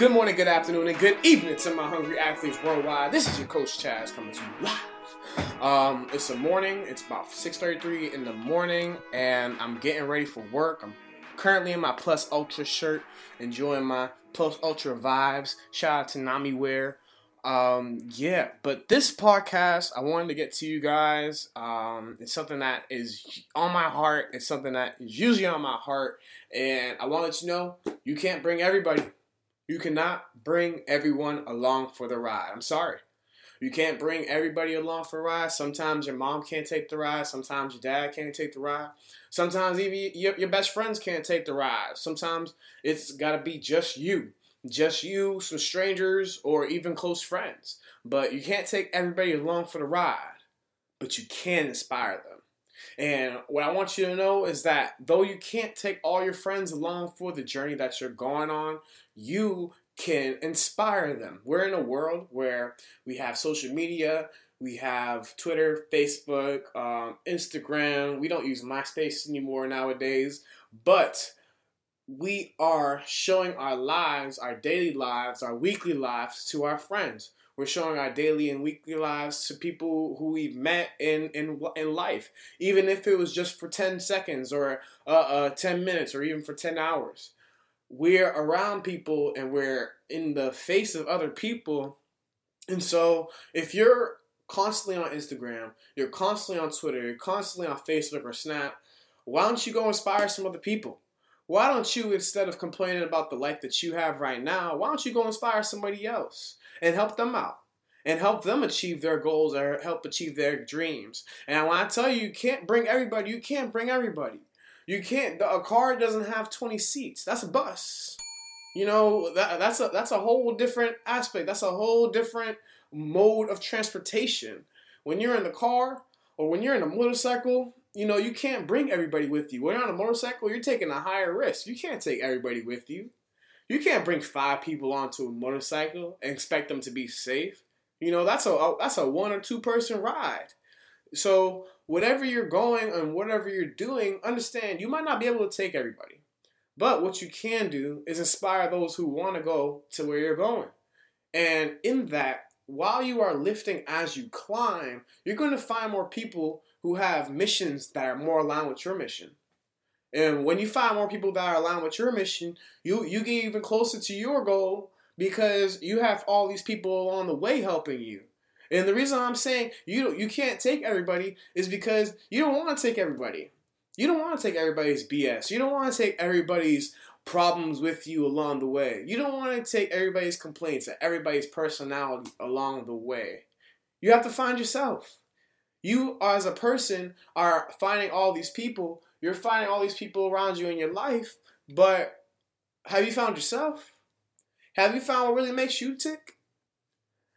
Good morning, good afternoon, and good evening to my hungry athletes worldwide. This is your coach Chaz coming to you live. Um, it's a morning. It's about 6:33 in the morning, and I'm getting ready for work. I'm currently in my Plus Ultra shirt, enjoying my Plus Ultra vibes. Shout out to Nami Wear. Um, yeah, but this podcast, I wanted to get to you guys. Um, it's something that is on my heart. It's something that is usually on my heart, and I wanted to know you can't bring everybody. You cannot bring everyone along for the ride. I'm sorry. You can't bring everybody along for a ride. Sometimes your mom can't take the ride. Sometimes your dad can't take the ride. Sometimes even your, your best friends can't take the ride. Sometimes it's got to be just you. Just you, some strangers, or even close friends. But you can't take everybody along for the ride. But you can inspire them. And what I want you to know is that though you can't take all your friends along for the journey that you're going on, you can inspire them. We're in a world where we have social media, we have Twitter, Facebook, um, Instagram. We don't use MySpace anymore nowadays, but we are showing our lives, our daily lives, our weekly lives to our friends. We're showing our daily and weekly lives to people who we've met in in in life, even if it was just for ten seconds or uh, uh, ten minutes or even for ten hours. We're around people and we're in the face of other people, and so if you're constantly on Instagram, you're constantly on Twitter, you're constantly on Facebook or Snap, why don't you go inspire some other people? Why don't you, instead of complaining about the life that you have right now, why don't you go inspire somebody else? and help them out and help them achieve their goals or help achieve their dreams. And when I tell you, you can't bring everybody, you can't bring everybody. You can't. A car doesn't have 20 seats. That's a bus. You know that, that's a that's a whole different aspect. That's a whole different mode of transportation. When you're in the car or when you're in a motorcycle, you know you can't bring everybody with you. When you're on a motorcycle, you're taking a higher risk. You can't take everybody with you. You can't bring five people onto a motorcycle and expect them to be safe. You know, that's a that's a one or two person ride. So whatever you're going and whatever you're doing, understand you might not be able to take everybody. But what you can do is inspire those who want to go to where you're going. And in that, while you are lifting as you climb, you're going to find more people who have missions that are more aligned with your mission. And when you find more people that are aligned with your mission, you you get even closer to your goal because you have all these people along the way helping you. And the reason I'm saying you you can't take everybody is because you don't want to take everybody. You don't want to take everybody's BS. You don't want to take everybody's problems with you along the way. You don't want to take everybody's complaints and everybody's personality along the way. You have to find yourself. You as a person are finding all these people you're finding all these people around you in your life, but have you found yourself? Have you found what really makes you tick?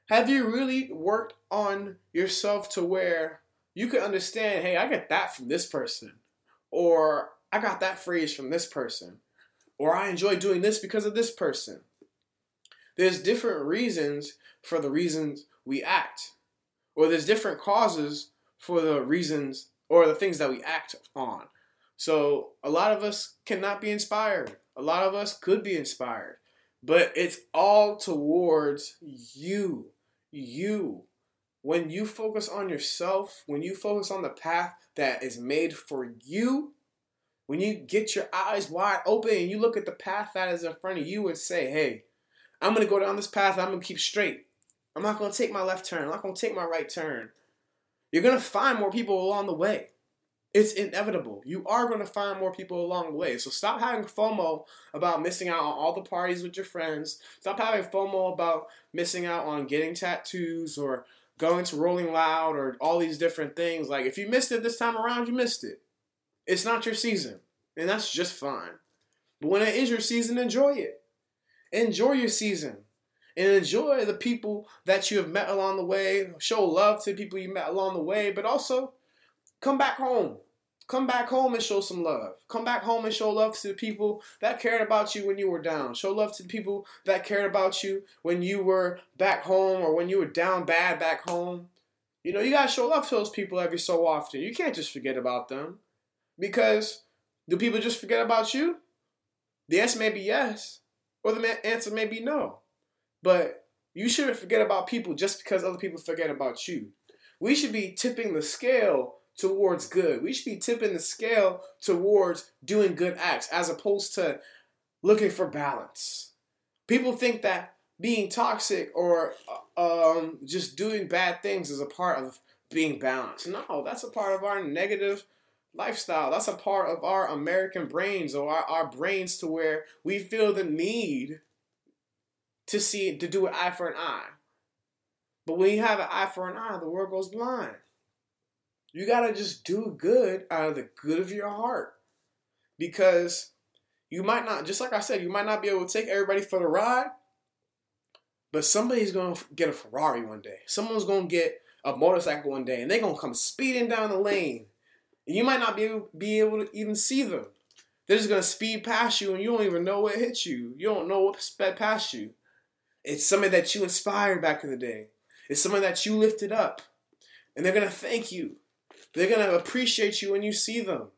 Have you really worked on yourself to where you can understand, hey, I got that from this person, or I got that phrase from this person, or I enjoy doing this because of this person? There's different reasons for the reasons we act, or there's different causes for the reasons or the things that we act on. So a lot of us cannot be inspired. A lot of us could be inspired. But it's all towards you. You. When you focus on yourself, when you focus on the path that is made for you, when you get your eyes wide open and you look at the path that is in front of you and say, hey, I'm to go down this path, I'm to keep straight. I'm not to take my left turn, I'm not to take my right turn. You're to find more people along the way. It's inevitable. You are going to find more people along the way. So stop having FOMO about missing out on all the parties with your friends. Stop having FOMO about missing out on getting tattoos or going to Rolling Loud or all these different things. Like, if you missed it this time around, you missed it. It's not your season. And that's just fine. But when it is your season, enjoy it. Enjoy your season. and enjoy the people that you have met along the way. Show love to people you met along the way, but also come back home. Come back home and show some love. Come back home and show love to the people that cared about you when you were down. Show love to the people that cared about you when you were back home or when you were down bad back home. You know, you gotta show love to those people every so often. You can't just forget about them. Because do people just forget about you? The answer may be yes, or the answer may be no. But you shouldn't forget about people just because other people forget about you. We should be tipping the scale towards good. We should be tipping the scale towards doing good acts as opposed to looking for balance. People think that being toxic or um, just doing bad things is a part of being balanced. No, that's a part of our negative lifestyle. That's a part of our American brains or our, our brains to where we feel the need to see to do an eye for an eye. But when you have an eye for an eye, the world goes blind. You gotta just do good out of the good of your heart. Because you might not, just like I said, you might not be able to take everybody for the ride, but somebody's gonna get a Ferrari one day. Someone's gonna get a motorcycle one day, and they're gonna come speeding down the lane. And you might not be able, be able to even see them. They're just gonna speed past you, and you don't even know what hit you. You don't know what sped past you. It's somebody that you inspired back in the day. It's someone that you lifted up, and they're gonna thank you. They're going to appreciate you when you see them.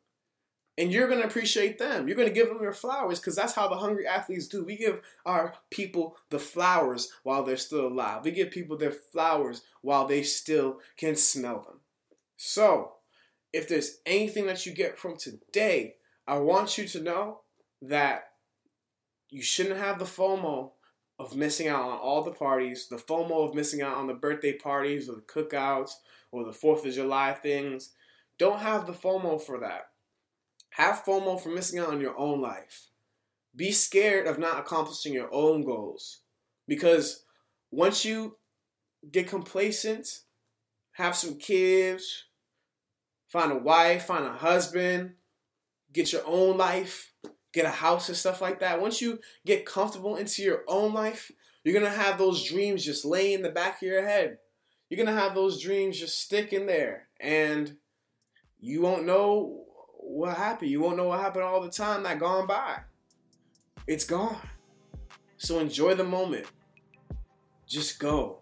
And you're going to appreciate them. You're going to give them your flowers because that's how the hungry athletes do. We give our people the flowers while they're still alive. We give people their flowers while they still can smell them. So, if there's anything that you get from today, I want you to know that you shouldn't have the FOMO of missing out on all the parties, the FOMO of missing out on the birthday parties or the cookouts or the 4th of July things. Don't have the FOMO for that. Have FOMO for missing out on your own life. Be scared of not accomplishing your own goals. Because once you get complacent, have some kids, find a wife, find a husband, get your own life, get a house and stuff like that. Once you get comfortable into your own life, you're gonna have those dreams just lay in the back of your head you're gonna have those dreams just stick in there, and you won't know what happened. You won't know what happened all the time that gone by. It's gone. So enjoy the moment. Just go.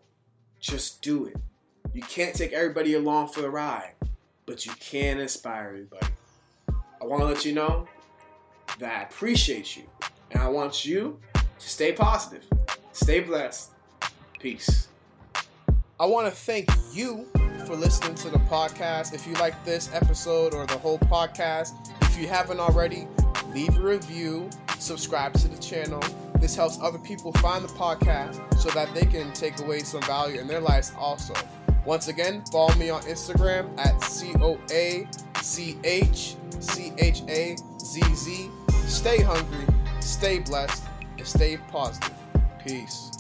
Just do it. You can't take everybody along for the ride, but you can inspire everybody. I want to let you know that I appreciate you, and I want you to stay positive, stay blessed. Peace. I want to thank you for listening to the podcast. If you like this episode or the whole podcast, if you haven't already, leave a review, subscribe to the channel. This helps other people find the podcast so that they can take away some value in their lives also. Once again, follow me on Instagram at C O A C H C H A Z Z. Stay hungry, stay blessed, and stay positive. Peace.